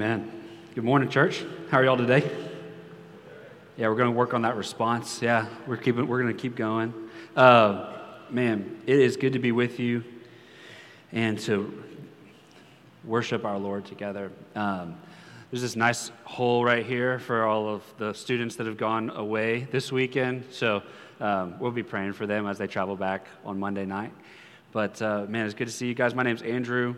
Man, good morning, church. How are y'all today? Yeah, we're going to work on that response. Yeah, we're keeping. We're going to keep going. Uh, man, it is good to be with you and to worship our Lord together. Um, there's this nice hole right here for all of the students that have gone away this weekend. So um, we'll be praying for them as they travel back on Monday night. But uh, man, it's good to see you guys. My name's Andrew.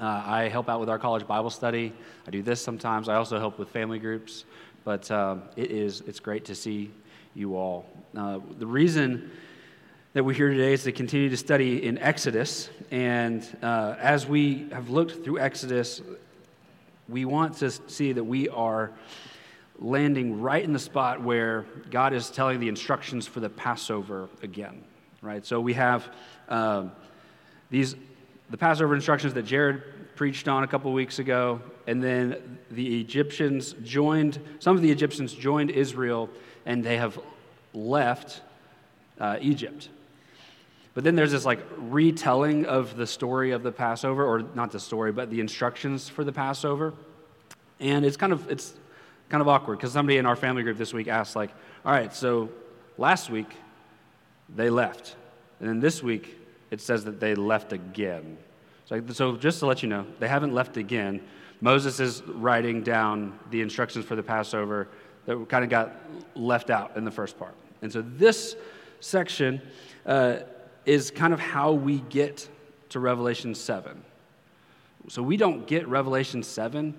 Uh, I help out with our college Bible study. I do this sometimes. I also help with family groups. But um, it is, it's great to see you all. Uh, the reason that we're here today is to continue to study in Exodus. And uh, as we have looked through Exodus, we want to see that we are landing right in the spot where God is telling the instructions for the Passover again, right? So we have um, these the Passover instructions that Jared preached on a couple weeks ago, and then the Egyptians joined, some of the Egyptians joined Israel, and they have left uh, Egypt. But then there's this like retelling of the story of the Passover, or not the story, but the instructions for the Passover. And it's kind of, it's kind of awkward because somebody in our family group this week asked, like, all right, so last week they left. And then this week it says that they left again. So, so just to let you know, they haven't left again. Moses is writing down the instructions for the Passover that kind of got left out in the first part. And so this section uh, is kind of how we get to Revelation 7. So we don't get Revelation 7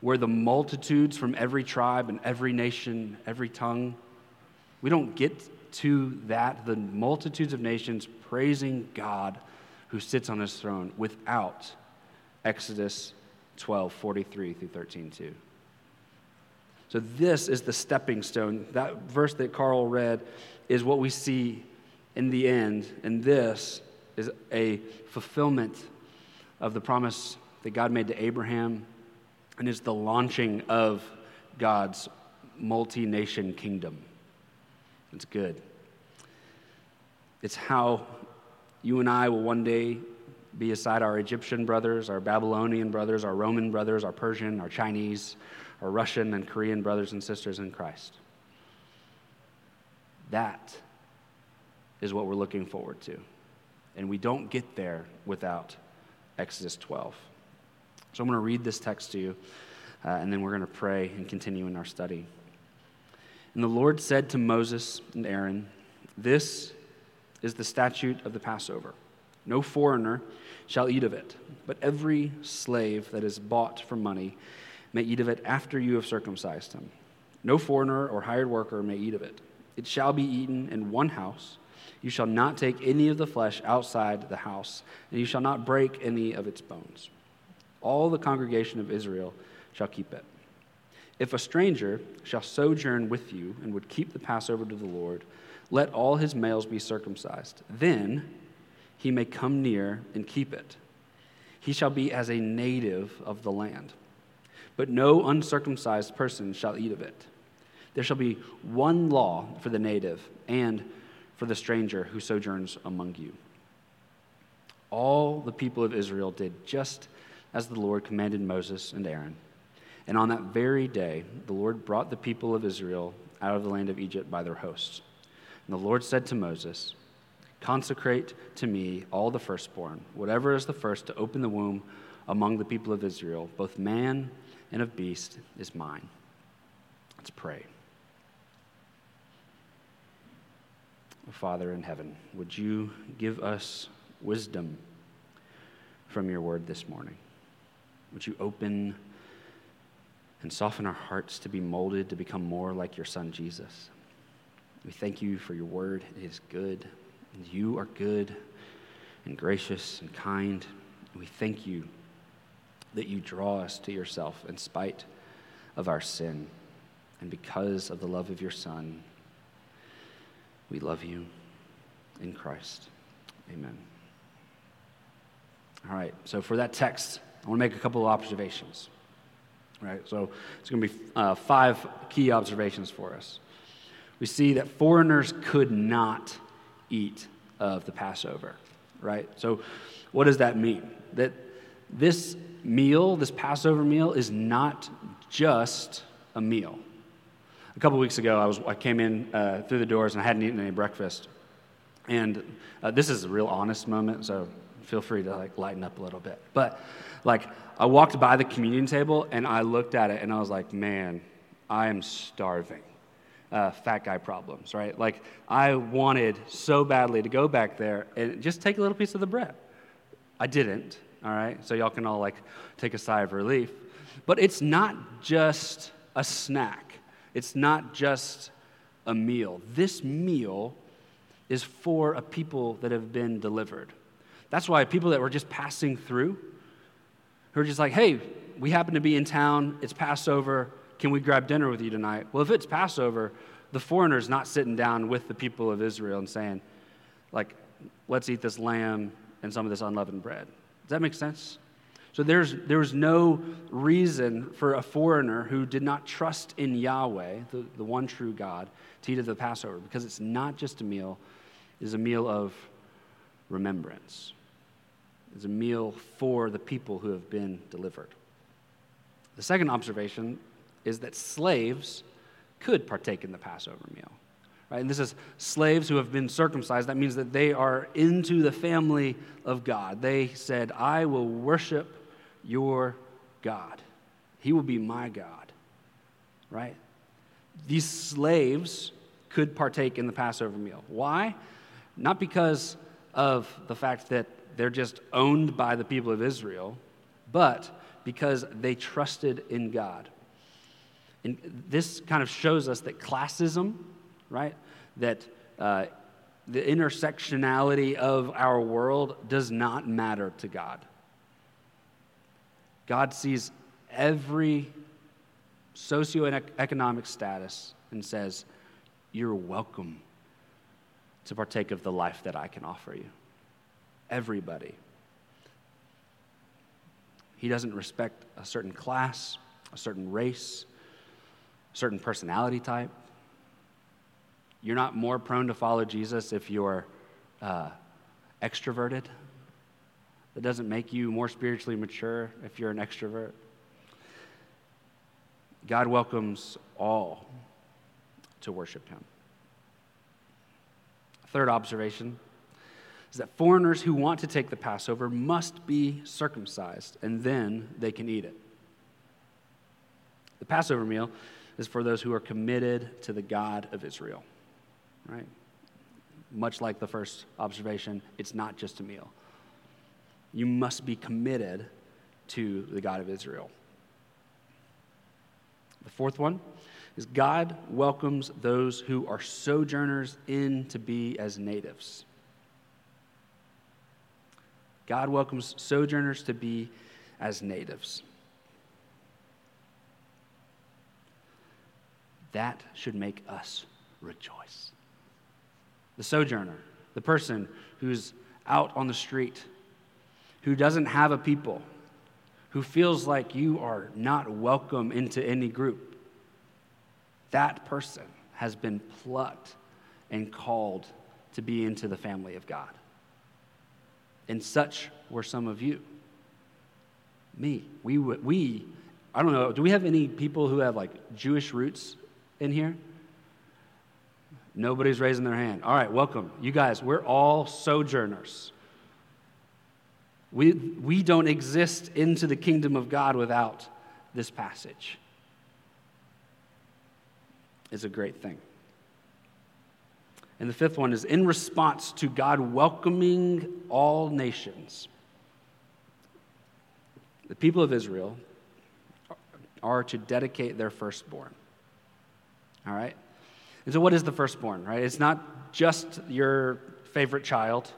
where the multitudes from every tribe and every nation, every tongue, we don't get to that, the multitudes of nations praising God who sits on his throne without Exodus 12, 43 through 13, 2. So, this is the stepping stone. That verse that Carl read is what we see in the end. And this is a fulfillment of the promise that God made to Abraham and is the launching of God's multi nation kingdom. It's good. It's how you and I will one day be aside our Egyptian brothers, our Babylonian brothers, our Roman brothers, our Persian, our Chinese, our Russian and Korean brothers and sisters in Christ. That is what we're looking forward to. And we don't get there without Exodus 12. So I'm going to read this text to you, uh, and then we're going to pray and continue in our study. And the Lord said to Moses and Aaron, This is the statute of the Passover. No foreigner shall eat of it, but every slave that is bought for money may eat of it after you have circumcised him. No foreigner or hired worker may eat of it. It shall be eaten in one house. You shall not take any of the flesh outside the house, and you shall not break any of its bones. All the congregation of Israel shall keep it. If a stranger shall sojourn with you and would keep the Passover to the Lord, let all his males be circumcised. Then he may come near and keep it. He shall be as a native of the land. But no uncircumcised person shall eat of it. There shall be one law for the native and for the stranger who sojourns among you. All the people of Israel did just as the Lord commanded Moses and Aaron. And on that very day, the Lord brought the people of Israel out of the land of Egypt by their hosts. And the Lord said to Moses, Consecrate to me all the firstborn, whatever is the first to open the womb among the people of Israel, both man and of beast, is mine. Let's pray. Father in heaven, would you give us wisdom from your word this morning? Would you open and soften our hearts to be molded to become more like your Son, Jesus? We thank you for your word. It is good. And you are good and gracious and kind. We thank you that you draw us to yourself in spite of our sin. And because of the love of your Son, we love you in Christ. Amen. All right, so for that text, I want to make a couple of observations. Right, so it's going to be uh, five key observations for us. We see that foreigners could not eat of the Passover, right? So, what does that mean? That this meal, this Passover meal, is not just a meal. A couple weeks ago, I, was, I came in uh, through the doors and I hadn't eaten any breakfast. And uh, this is a real honest moment, so feel free to like lighten up a little bit. But like, I walked by the communion table and I looked at it and I was like, man, I am starving. Uh, fat guy problems, right? Like, I wanted so badly to go back there and just take a little piece of the bread. I didn't, all right? So y'all can all like take a sigh of relief. But it's not just a snack, it's not just a meal. This meal is for a people that have been delivered. That's why people that were just passing through, who are just like, hey, we happen to be in town, it's Passover, can we grab dinner with you tonight? Well, if it's Passover, the foreigner's not sitting down with the people of Israel and saying, like, let's eat this lamb and some of this unleavened bread. Does that make sense? So there's, there was no reason for a foreigner who did not trust in Yahweh, the, the one true God, to eat at the Passover because it's not just a meal, it's a meal of remembrance. It's a meal for the people who have been delivered. The second observation is that slaves could partake in the Passover meal. Right? And this is slaves who have been circumcised. That means that they are into the family of God. They said, I will worship your God. He will be my God. Right? These slaves could partake in the Passover meal. Why? Not because of the fact that they're just owned by the people of Israel, but because they trusted in God. And this kind of shows us that classism, right, that uh, the intersectionality of our world does not matter to God. God sees every socioeconomic status and says, You're welcome to partake of the life that I can offer you. Everybody. He doesn't respect a certain class, a certain race, certain personality type. You're not more prone to follow Jesus if you're uh, extroverted. That doesn't make you more spiritually mature if you're an extrovert. God welcomes all to worship Him. Third observation is that foreigners who want to take the Passover must be circumcised, and then they can eat it. The Passover meal is for those who are committed to the God of Israel, right? Much like the first observation, it's not just a meal. You must be committed to the God of Israel. The fourth one is God welcomes those who are sojourners in to be as natives. God welcomes sojourners to be as natives. That should make us rejoice. The sojourner, the person who's out on the street, who doesn't have a people, who feels like you are not welcome into any group, that person has been plucked and called to be into the family of God. And such were some of you. Me. We, we, I don't know, do we have any people who have like Jewish roots in here? Nobody's raising their hand. All right, welcome. You guys, we're all sojourners. We, we don't exist into the kingdom of God without this passage is a great thing. And the fifth one is in response to God welcoming all nations. The people of Israel are to dedicate their firstborn. All right? And so, what is the firstborn, right? It's not just your favorite child.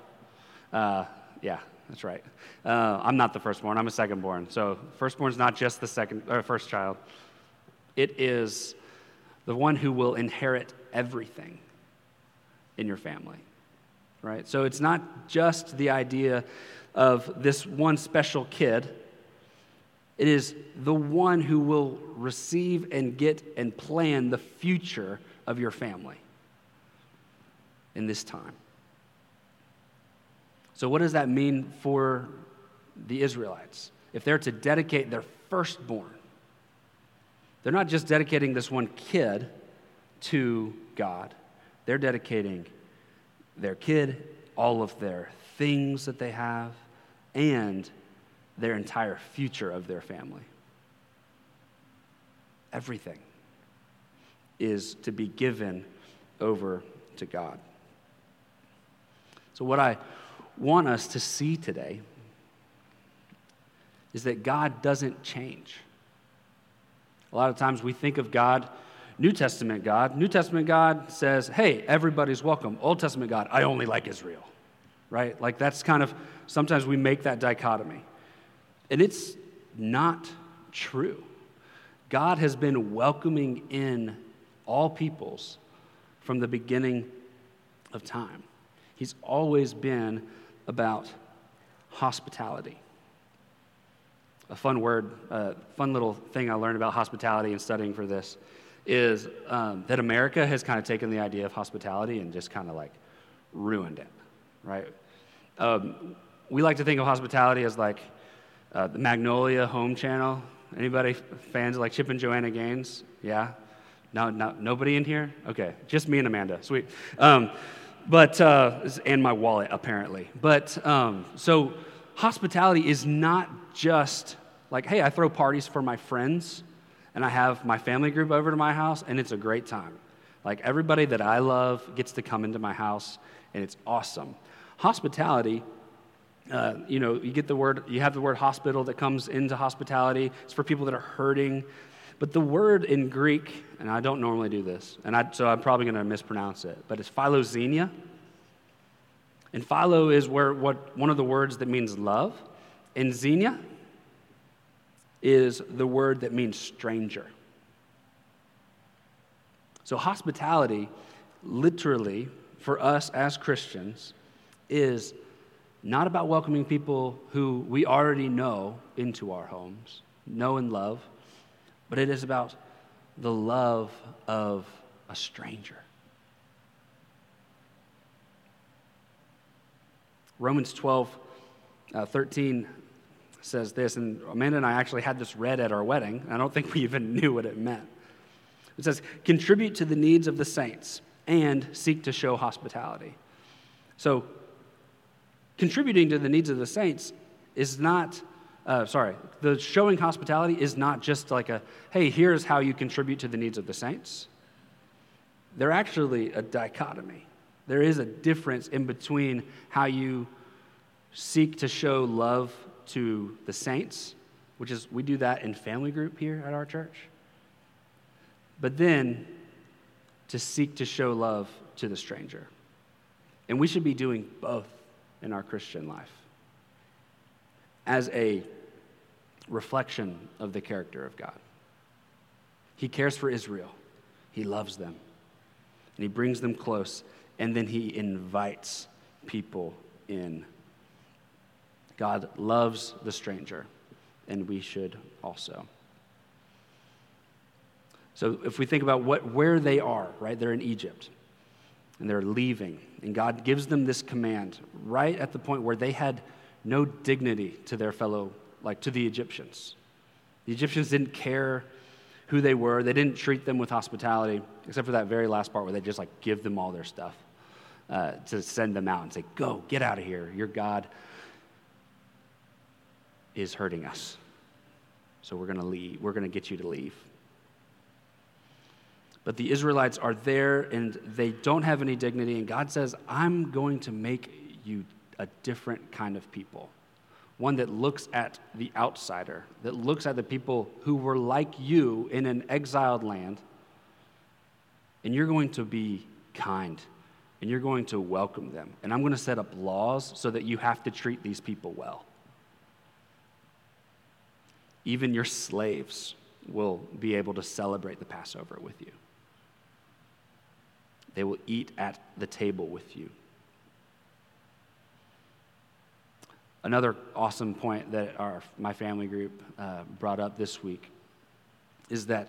Uh, yeah, that's right. Uh, I'm not the firstborn, I'm a secondborn. So, firstborn is not just the second, or first child, it is the one who will inherit everything in your family. Right? So it's not just the idea of this one special kid. It is the one who will receive and get and plan the future of your family in this time. So, what does that mean for the Israelites? if they're to dedicate their firstborn, they're not just dedicating this one kid to God, they're dedicating their kid, all of their things that they have, and their entire future of their family. Everything is to be given over to God. So, what I want us to see today is that God doesn't change. A lot of times we think of God, New Testament God. New Testament God says, hey, everybody's welcome. Old Testament God, I only like Israel, right? Like that's kind of, sometimes we make that dichotomy. And it's not true. God has been welcoming in all peoples from the beginning of time. He's always been about hospitality. A fun word, uh, fun little thing I learned about hospitality and studying for this is um, that America has kind of taken the idea of hospitality and just kind of like ruined it, right? Um, we like to think of hospitality as like uh, the Magnolia Home Channel. Anybody fans like Chip and Joanna Gaines? Yeah? No, no, nobody in here? Okay, just me and Amanda. Sweet. Um, but, uh, and my wallet, apparently. But, um, so hospitality is not just like, hey, I throw parties for my friends and I have my family group over to my house and it's a great time. Like, everybody that I love gets to come into my house and it's awesome. Hospitality uh, you know, you get the word, you have the word hospital that comes into hospitality. It's for people that are hurting. But the word in Greek, and I don't normally do this, and I, so I'm probably going to mispronounce it, but it's philoxenia. And philo is where what one of the words that means love, and xenia is the word that means stranger. So hospitality, literally, for us as Christians, is not about welcoming people who we already know into our homes, know and love, but it is about the love of a stranger. Romans 12, uh, 13 says this, and Amanda and I actually had this read at our wedding. I don't think we even knew what it meant. It says, contribute to the needs of the saints and seek to show hospitality. So, contributing to the needs of the saints is not, uh, sorry, the showing hospitality is not just like a, hey, here's how you contribute to the needs of the saints. They're actually a dichotomy. There is a difference in between how you seek to show love to the saints, which is, we do that in family group here at our church, but then to seek to show love to the stranger. And we should be doing both in our Christian life as a reflection of the character of God. He cares for Israel, He loves them, and He brings them close, and then He invites people in. God loves the stranger, and we should also. So if we think about what, where they are, right, they're in Egypt and they're leaving. And God gives them this command right at the point where they had no dignity to their fellow, like to the Egyptians. The Egyptians didn't care who they were, they didn't treat them with hospitality, except for that very last part where they just like give them all their stuff uh, to send them out and say, Go, get out of here. Your God is hurting us. So we're going to leave. We're going to get you to leave. But the Israelites are there and they don't have any dignity. And God says, I'm going to make you a different kind of people. One that looks at the outsider, that looks at the people who were like you in an exiled land. And you're going to be kind and you're going to welcome them. And I'm going to set up laws so that you have to treat these people well. Even your slaves will be able to celebrate the Passover with you. They will eat at the table with you. Another awesome point that our, my family group uh, brought up this week is that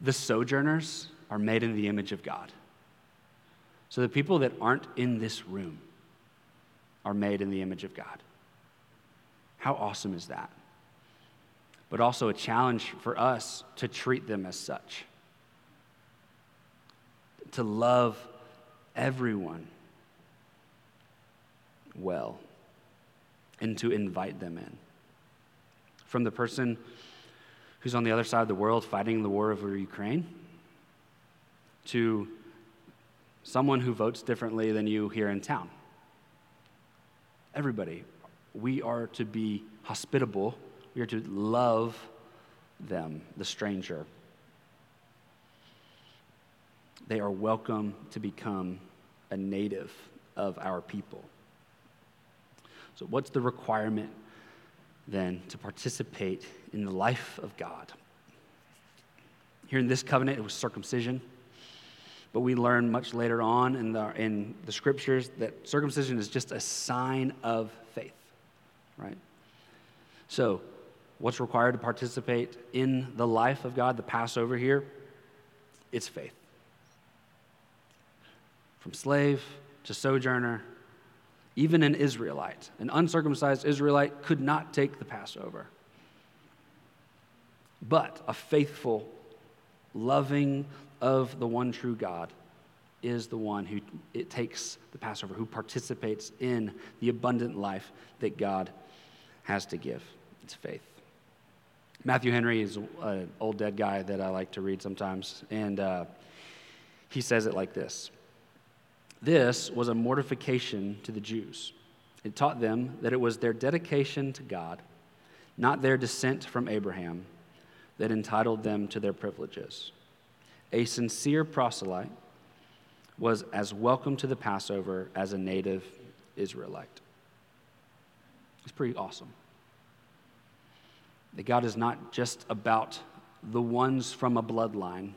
the sojourners are made in the image of God. So the people that aren't in this room are made in the image of God. How awesome is that? but also a challenge for us to treat them as such, to love everyone well, and to invite them in. From the person who's on the other side of the world fighting the war over Ukraine to someone who votes differently than you here in town. Everybody, we are to be hospitable, we are to love them, the stranger. They are welcome to become a native of our people. So, what's the requirement then to participate in the life of God? Here in this covenant, it was circumcision. But we learn much later on in the, in the scriptures that circumcision is just a sign of faith, right? So, what's required to participate in the life of God, the Passover here? It's faith. From slave to sojourner, even an Israelite, an uncircumcised Israelite, could not take the Passover. But a faithful, loving, of the one true God is the one who it takes the Passover, who participates in the abundant life that God has to give. It's faith. Matthew Henry is an old dead guy that I like to read sometimes, and uh, he says it like this This was a mortification to the Jews. It taught them that it was their dedication to God, not their descent from Abraham, that entitled them to their privileges a sincere proselyte was as welcome to the Passover as a native Israelite. It's pretty awesome. That God is not just about the ones from a bloodline,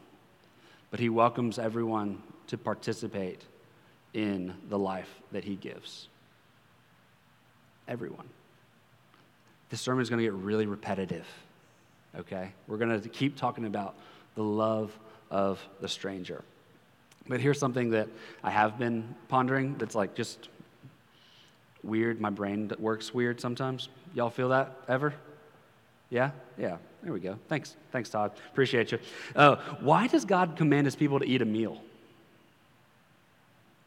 but He welcomes everyone to participate in the life that He gives. Everyone. This sermon is going to get really repetitive, okay? We're going to keep talking about the love of the stranger. But here's something that I have been pondering that's like just weird. My brain works weird sometimes. Y'all feel that ever? Yeah? Yeah. There we go. Thanks. Thanks, Todd. Appreciate you. Uh, why does God command his people to eat a meal?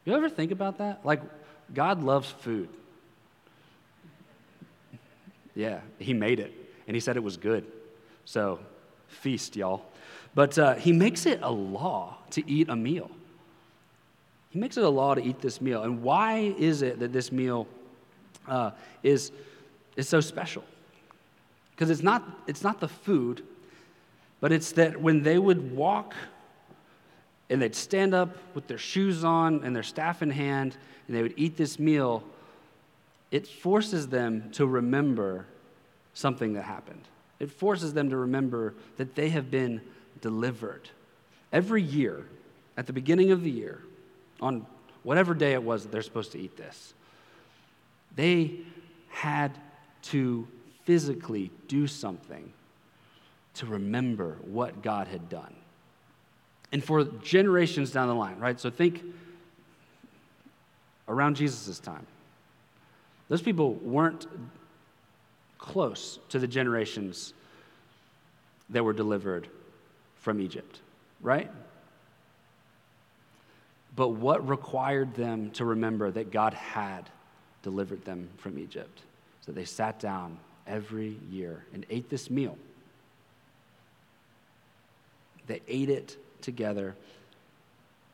You ever think about that? Like, God loves food. Yeah, he made it, and he said it was good. So, feast, y'all. But uh, he makes it a law to eat a meal. He makes it a law to eat this meal. And why is it that this meal uh, is, is so special? Because it's not, it's not the food, but it's that when they would walk and they'd stand up with their shoes on and their staff in hand and they would eat this meal, it forces them to remember something that happened. It forces them to remember that they have been delivered. Every year, at the beginning of the year, on whatever day it was that they're supposed to eat this, they had to physically do something to remember what God had done. And for generations down the line, right? So think around Jesus' time. Those people weren't close to the generations that were delivered from Egypt, right? But what required them to remember that God had delivered them from Egypt? So they sat down every year and ate this meal. They ate it together.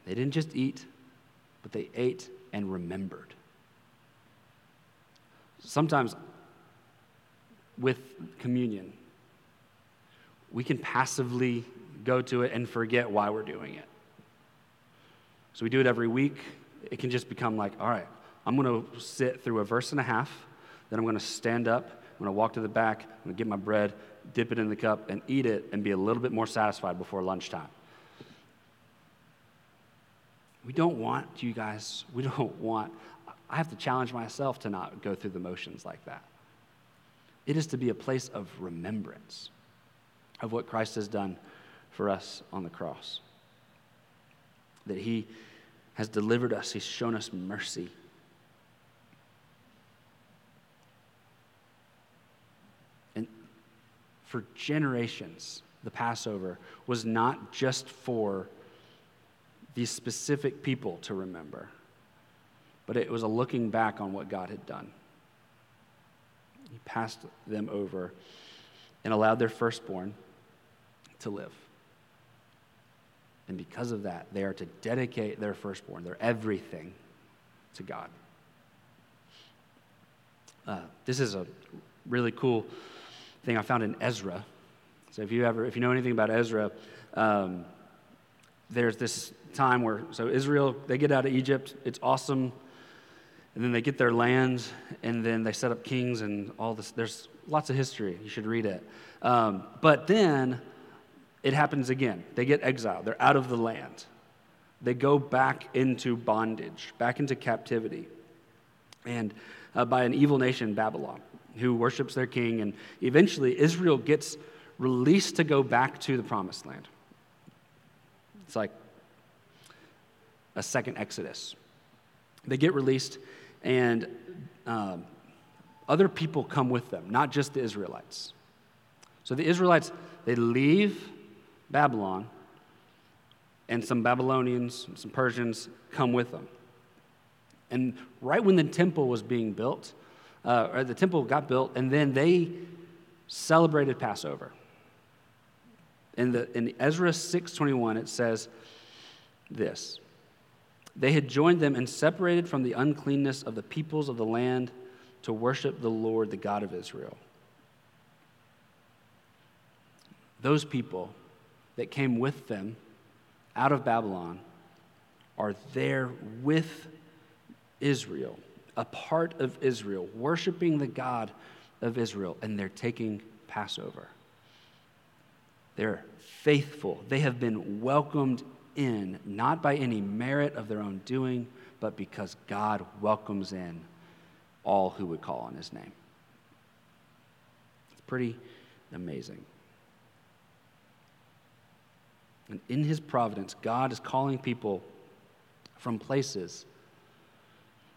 They didn't just eat, but they ate and remembered. Sometimes with communion, we can passively go to it and forget why we're doing it. So we do it every week. It can just become like, all right, I'm going to sit through a verse and a half, then I'm going to stand up, I'm going to walk to the back, I'm going to get my bread, dip it in the cup, and eat it and be a little bit more satisfied before lunchtime. We don't want, you guys, we don't want, I have to challenge myself to not go through the motions like that. It is to be a place of remembrance of what Christ has done for us on the cross. That He has delivered us, He's shown us mercy. And for generations, the Passover was not just for these specific people to remember, but it was a looking back on what God had done. He passed them over and allowed their firstborn to live. And because of that, they are to dedicate their firstborn, their everything, to God. Uh, this is a really cool thing I found in Ezra. So if you ever, if you know anything about Ezra, um, there's this time where so Israel they get out of Egypt, it's awesome, and then they get their land, and then they set up kings and all this. There's lots of history. You should read it. Um, but then it happens again. They get exiled. They're out of the land. They go back into bondage, back into captivity, and uh, by an evil nation, Babylon who worships their king. And eventually, Israel gets released to go back to the promised land. It's like a second Exodus. They get released, and um, other people come with them, not just the Israelites. So the Israelites, they leave Babylon, and some Babylonians, some Persians come with them. And right when the temple was being built, uh, or the temple got built, and then they celebrated Passover. In, the, in Ezra 6.21, it says this. They had joined them and separated from the uncleanness of the peoples of the land to worship the Lord, the God of Israel. Those people that came with them out of Babylon are there with Israel a part of Israel, worshiping the God of Israel, and they're taking Passover. They're faithful. They have been welcomed in, not by any merit of their own doing, but because God welcomes in all who would call on his name. It's pretty amazing. And in his providence, God is calling people from places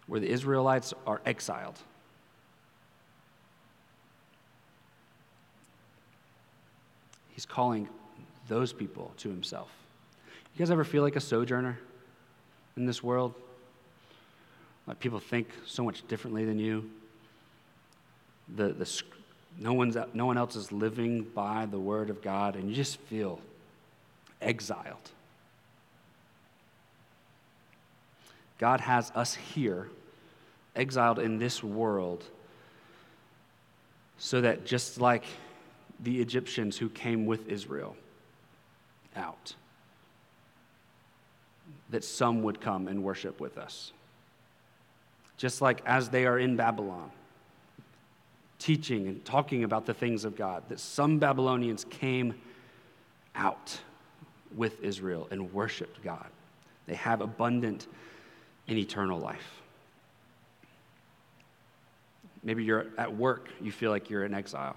where the Israelites are exiled. He's calling those people to himself. You guys ever feel like a sojourner in this world? Like people think so much differently than you. The, the, no, one's, no one else is living by the word of God, and you just feel exiled. God has us here exiled in this world so that just like the Egyptians who came with Israel out, that some would come and worship with us. Just like as they are in Babylon, teaching and talking about the things of God, that some Babylonians came out with Israel and worshiped God. They have abundant and eternal life. Maybe you're at work, you feel like you're in exile.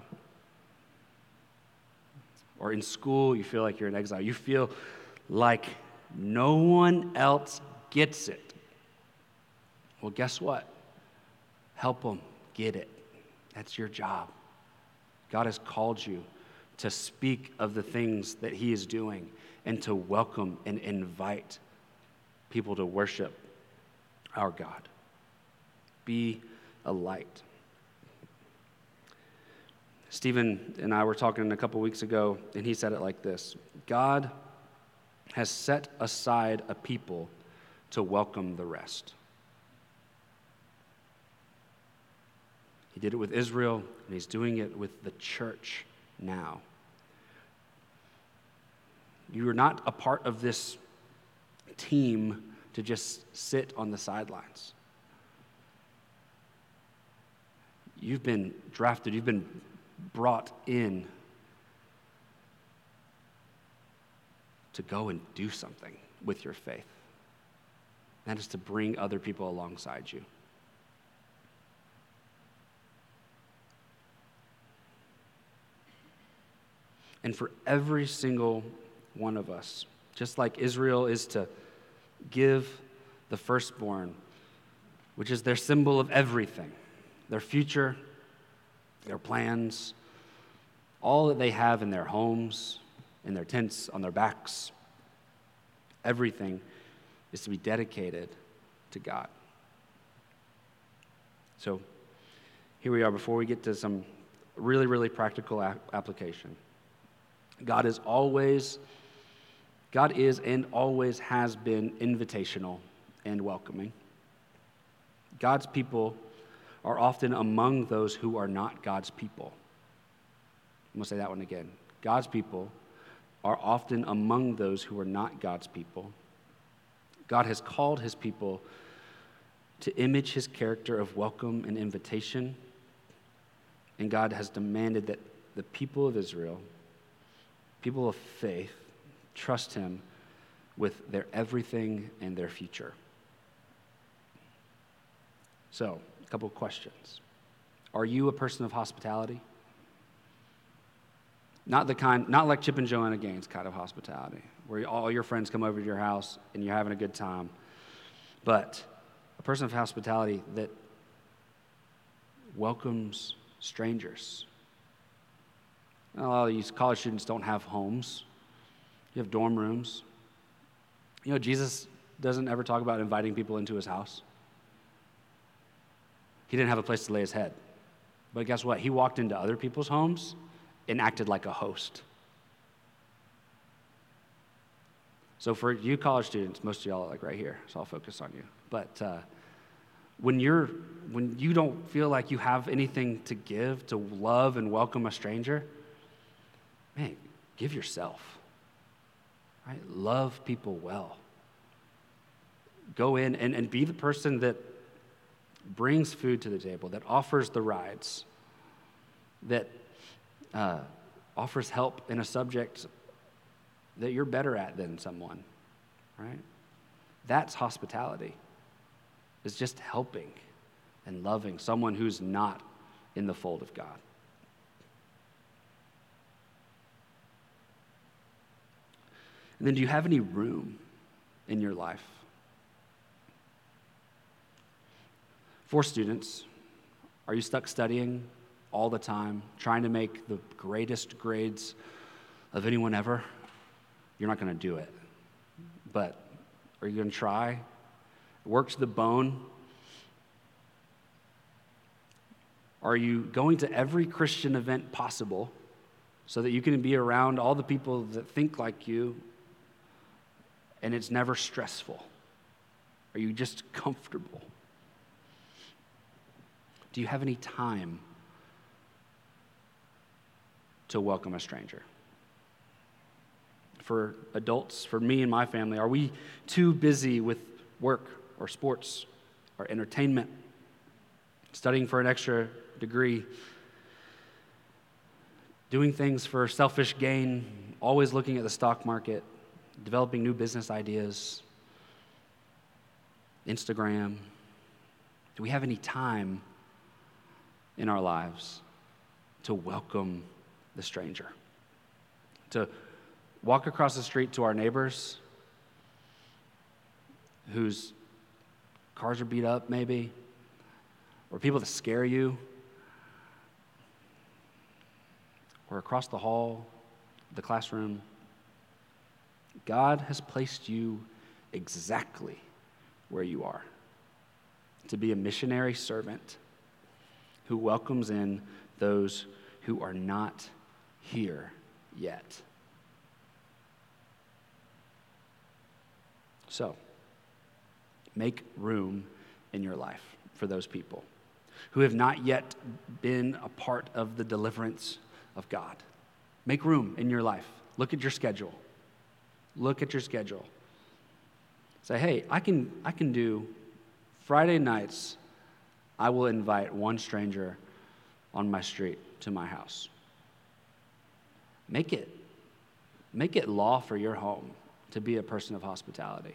Or in school, you feel like you're in exile. You feel like no one else gets it. Well, guess what? Help them get it. That's your job. God has called you to speak of the things that He is doing and to welcome and invite people to worship our God. Be a light. Stephen and I were talking a couple weeks ago, and he said it like this God has set aside a people to welcome the rest. He did it with Israel, and he's doing it with the church now. You are not a part of this team to just sit on the sidelines. You've been drafted, you've been brought in to go and do something with your faith. That is to bring other people alongside you. And for every single one of us, just like Israel is to give the firstborn, which is their symbol of everything their future, their plans, all that they have in their homes, in their tents, on their backs, everything is to be dedicated to God. So here we are before we get to some really, really practical application. God is always, God is and always has been invitational and welcoming. God's people are often among those who are not God's people. I'm going to say that one again. God's people are often among those who are not God's people. God has called his people to image his character of welcome and invitation, and God has demanded that the people of Israel, people of faith, trust him with their everything and their future. So, couple of questions. Are you a person of hospitality? Not the kind, not like Chip and Joanna Gaines kind of hospitality, where all your friends come over to your house and you're having a good time, but a person of hospitality that welcomes strangers. A lot of these college students don't have homes. You have dorm rooms. You know, Jesus doesn't ever talk about inviting people into his house. He didn't have a place to lay his head. But guess what? He walked into other people's homes and acted like a host. So, for you college students, most of y'all are like right here, so I'll focus on you. But uh, when, you're, when you don't feel like you have anything to give, to love and welcome a stranger, man, give yourself. Right? Love people well. Go in and, and be the person that brings food to the table, that offers the rides, that uh, offers help in a subject that you're better at than someone, right? That's hospitality, is just helping and loving someone who's not in the fold of God. And then, do you have any room in your life? For students, are you stuck studying all the time, trying to make the greatest grades of anyone ever, you're not going to do it. But are you going to try? Work to the bone? Are you going to every Christian event possible so that you can be around all the people that think like you and it's never stressful? Are you just comfortable? Do you have any time to welcome a stranger. For adults, for me and my family, are we too busy with work or sports or entertainment, studying for an extra degree, doing things for selfish gain, always looking at the stock market, developing new business ideas, Instagram? Do we have any time in our lives to welcome the stranger, to walk across the street to our neighbors whose cars are beat up, maybe, or people that scare you, or across the hall, the classroom. God has placed you exactly where you are to be a missionary servant who welcomes in those who are not here yet. So, make room in your life for those people who have not yet been a part of the deliverance of God. Make room in your life. Look at your schedule. Look at your schedule. Say, hey, I can, I can do Friday nights, I will invite one stranger on my street to my house. Make it, make it law for your home to be a person of hospitality.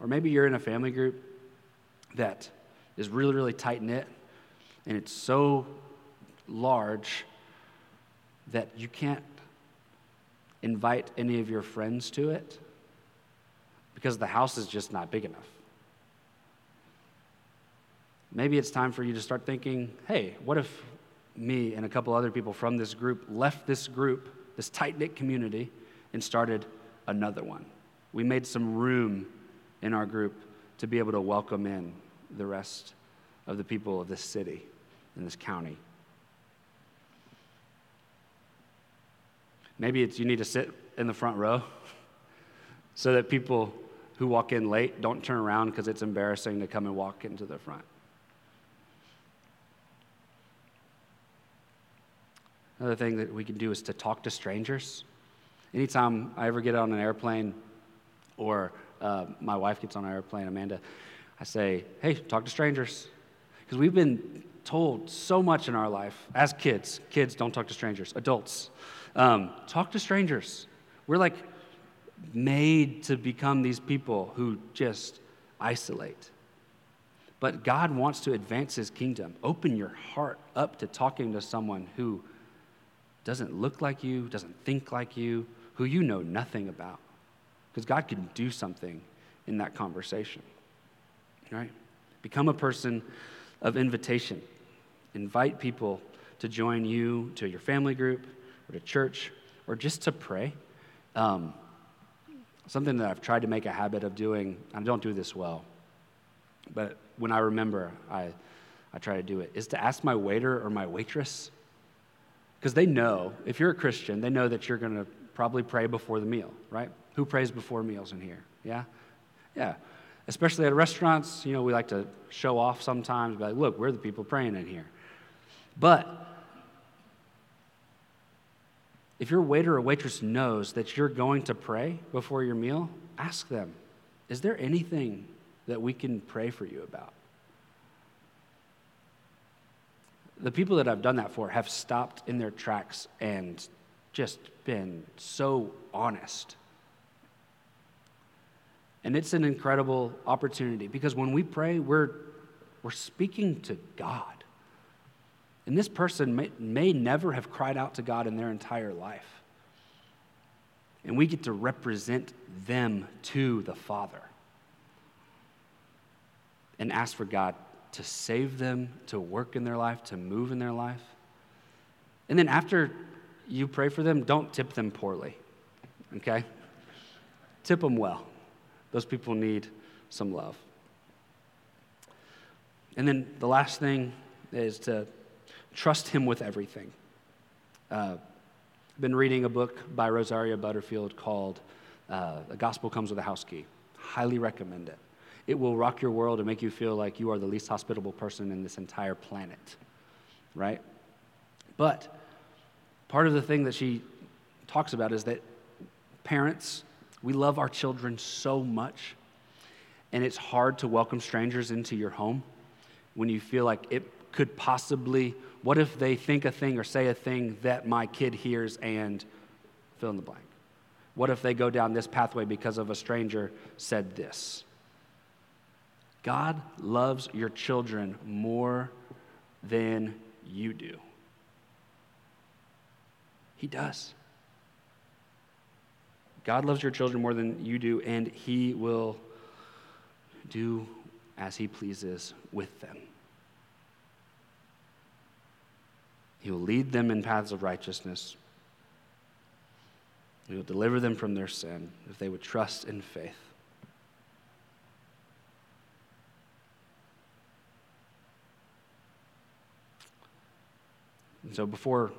Or maybe you're in a family group that is really, really tight knit and it's so large that you can't invite any of your friends to it because the house is just not big enough. maybe it's time for you to start thinking hey, what if me and a couple other people from this group left this group, this tight knit community, and started another one? We made some room in our group to be able to welcome in the rest of the people of this city and this county. Maybe it's you need to sit in the front row so that people who walk in late don't turn around because it's embarrassing to come and walk into the front. Another thing that we can do is to talk to strangers. Anytime I ever get on an airplane or uh, my wife gets on an airplane, Amanda, I say, hey, talk to strangers. Because we've been told so much in our life as kids kids, don't talk to strangers. Adults, um, talk to strangers. We're like made to become these people who just isolate. But God wants to advance his kingdom. Open your heart up to talking to someone who doesn't look like you, doesn't think like you, who you know nothing about. Because God can do something in that conversation. Right? Become a person of invitation. Invite people to join you to your family group or to church or just to pray. Um, something that I've tried to make a habit of doing, I don't do this well, but when I remember, I, I try to do it, is to ask my waiter or my waitress, because they know, if you're a Christian, they know that you're going to probably pray before the meal, right? Who prays before meals in here? Yeah? Yeah. Especially at restaurants, you know, we like to show off sometimes, but like, look, we're the people praying in here. But if your waiter or waitress knows that you're going to pray before your meal, ask them, is there anything that we can pray for you about? The people that I've done that for have stopped in their tracks and just been so honest. And it's an incredible opportunity because when we pray, we're, we're speaking to God. And this person may, may never have cried out to God in their entire life. And we get to represent them to the Father and ask for God to save them, to work in their life, to move in their life. And then after you pray for them, don't tip them poorly, okay? Tip them well. Those people need some love. And then the last thing is to Trust Him with everything. Uh, I've been reading a book by Rosaria Butterfield called uh, The Gospel Comes with a House Key. Highly recommend it. It will rock your world and make you feel like you are the least hospitable person in this entire planet, right? But part of the thing that she talks about is that parents, we love our children so much, and it's hard to welcome strangers into your home when you feel like it could possibly what if they think a thing or say a thing that my kid hears and fill in the blank? What if they go down this pathway because of a stranger said this? God loves your children more than you do. He does. God loves your children more than you do, and He will do as He pleases with them. He will lead them in paths of righteousness. He will deliver them from their sin if they would trust in faith. And so before,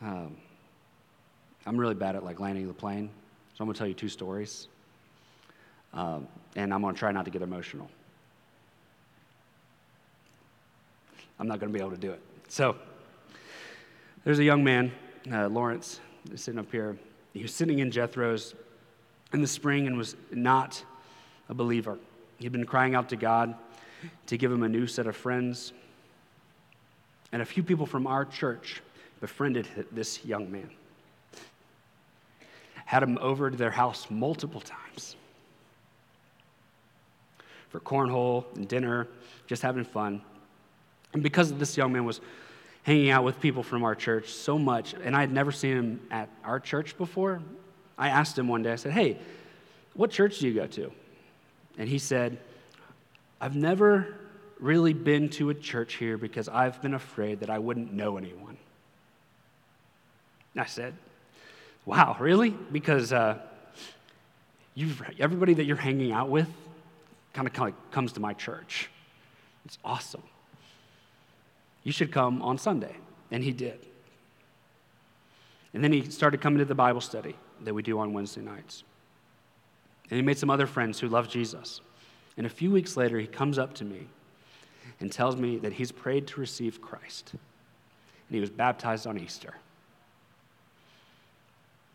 um, I'm really bad at like landing the plane, so I'm going to tell you two stories, um, and I'm going to try not to get emotional. I'm not going to be able to do it. So. There's a young man, uh, Lawrence, sitting up here. He was sitting in Jethro's in the spring and was not a believer. He'd been crying out to God to give him a new set of friends. And a few people from our church befriended this young man, had him over to their house multiple times for cornhole and dinner, just having fun. And because this young man was hanging out with people from our church so much, and I had never seen him at our church before. I asked him one day, I said, Hey, what church do you go to? And he said, I've never really been to a church here because I've been afraid that I wouldn't know anyone. And I said, Wow, really? Because uh, everybody that you're hanging out with kind of comes to my church. It's awesome. You should come on Sunday. And he did. And then he started coming to the Bible study that we do on Wednesday nights. And he made some other friends who love Jesus. And a few weeks later, he comes up to me and tells me that he's prayed to receive Christ. And he was baptized on Easter.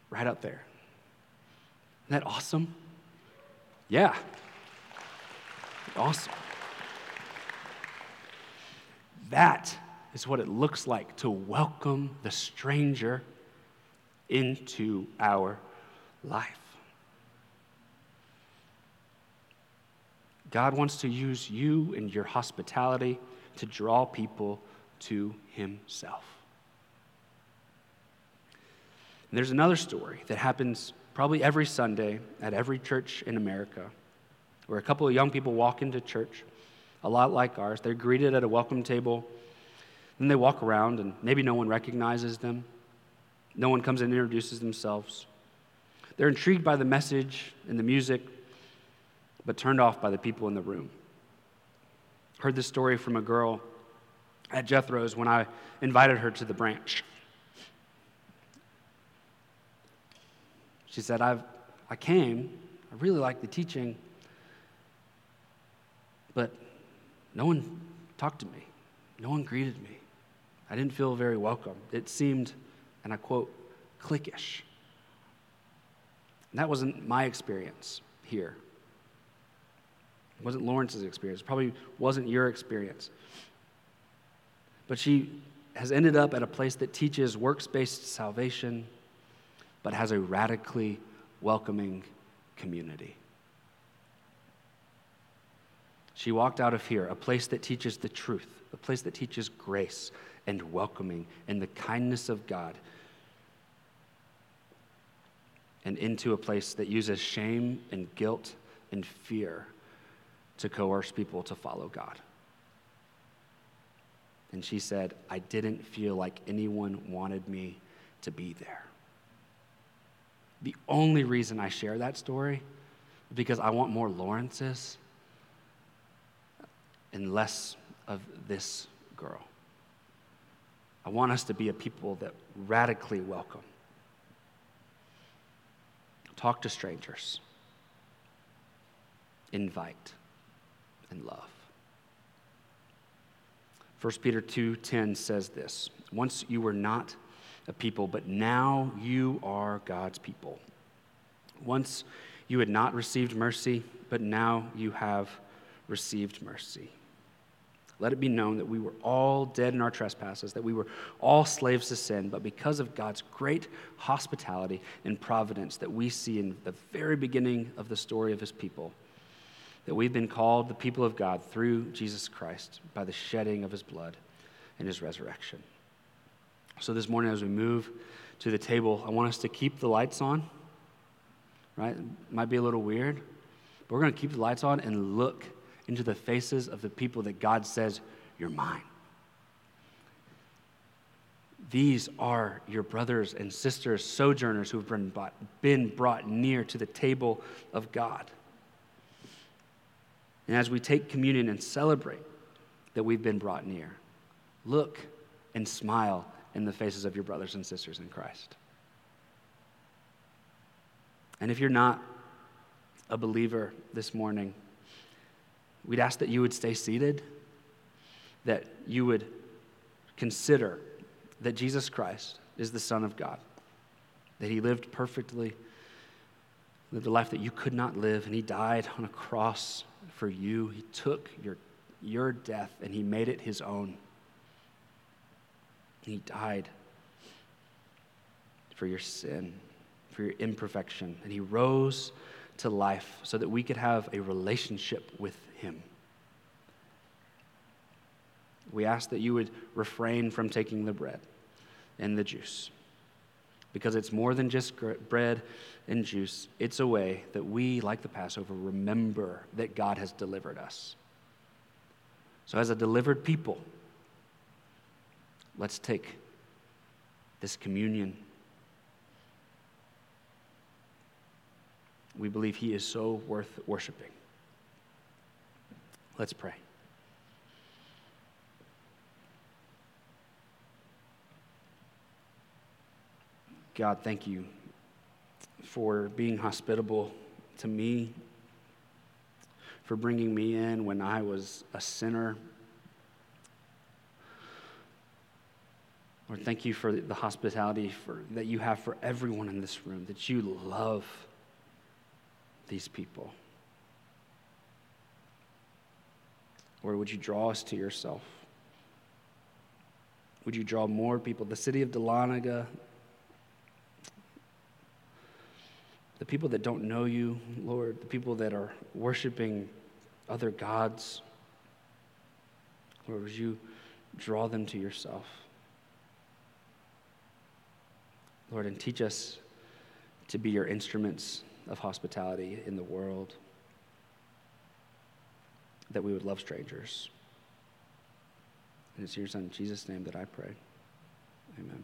Right up there. Isn't that awesome? Yeah. Awesome. That is what it looks like to welcome the stranger into our life. God wants to use you and your hospitality to draw people to Himself. And there's another story that happens probably every Sunday at every church in America where a couple of young people walk into church, a lot like ours. They're greeted at a welcome table. Then they walk around, and maybe no one recognizes them. No one comes and introduces themselves. They're intrigued by the message and the music, but turned off by the people in the room. Heard this story from a girl at Jethro's when I invited her to the branch. She said, I've, I came, I really like the teaching, but no one talked to me, no one greeted me. I didn't feel very welcome. It seemed, and I quote, cliquish. And that wasn't my experience here. It wasn't Lawrence's experience. It probably wasn't your experience. But she has ended up at a place that teaches works based salvation, but has a radically welcoming community. She walked out of here, a place that teaches the truth, a place that teaches grace and welcoming and the kindness of God, and into a place that uses shame and guilt and fear to coerce people to follow God. And she said, I didn't feel like anyone wanted me to be there. The only reason I share that story is because I want more Lawrences and less of this girl. I want us to be a people that radically welcome. Talk to strangers. Invite and love. 1 Peter 2:10 says this, once you were not a people, but now you are God's people. Once you had not received mercy, but now you have received mercy. Let it be known that we were all dead in our trespasses, that we were all slaves to sin, but because of God's great hospitality and providence that we see in the very beginning of the story of his people, that we've been called the people of God through Jesus Christ by the shedding of his blood and his resurrection. So this morning, as we move to the table, I want us to keep the lights on, right? Might be a little weird, but we're going to keep the lights on and look into the faces of the people that God says, You're mine. These are your brothers and sisters, sojourners who have been brought, been brought near to the table of God. And as we take communion and celebrate that we've been brought near, look and smile in the faces of your brothers and sisters in Christ. And if you're not a believer this morning, We'd ask that you would stay seated, that you would consider that Jesus Christ is the Son of God, that he lived perfectly, lived a life that you could not live, and he died on a cross for you. He took your, your death and he made it his own. He died for your sin, for your imperfection, and he rose to life so that we could have a relationship with him. We ask that you would refrain from taking the bread and the juice because it's more than just bread and juice. It's a way that we, like the Passover, remember that God has delivered us. So, as a delivered people, let's take this communion. We believe He is so worth worshiping. Let's pray. God, thank you for being hospitable to me, for bringing me in when I was a sinner. Lord, thank you for the hospitality for, that you have for everyone in this room, that you love these people. Lord, would you draw us to yourself? Would you draw more people? The city of Dahlonega, the people that don't know you, Lord, the people that are worshiping other gods, Lord, would you draw them to yourself? Lord, and teach us to be your instruments of hospitality in the world, that we would love strangers. And it's your Son, Jesus' name, that I pray. Amen.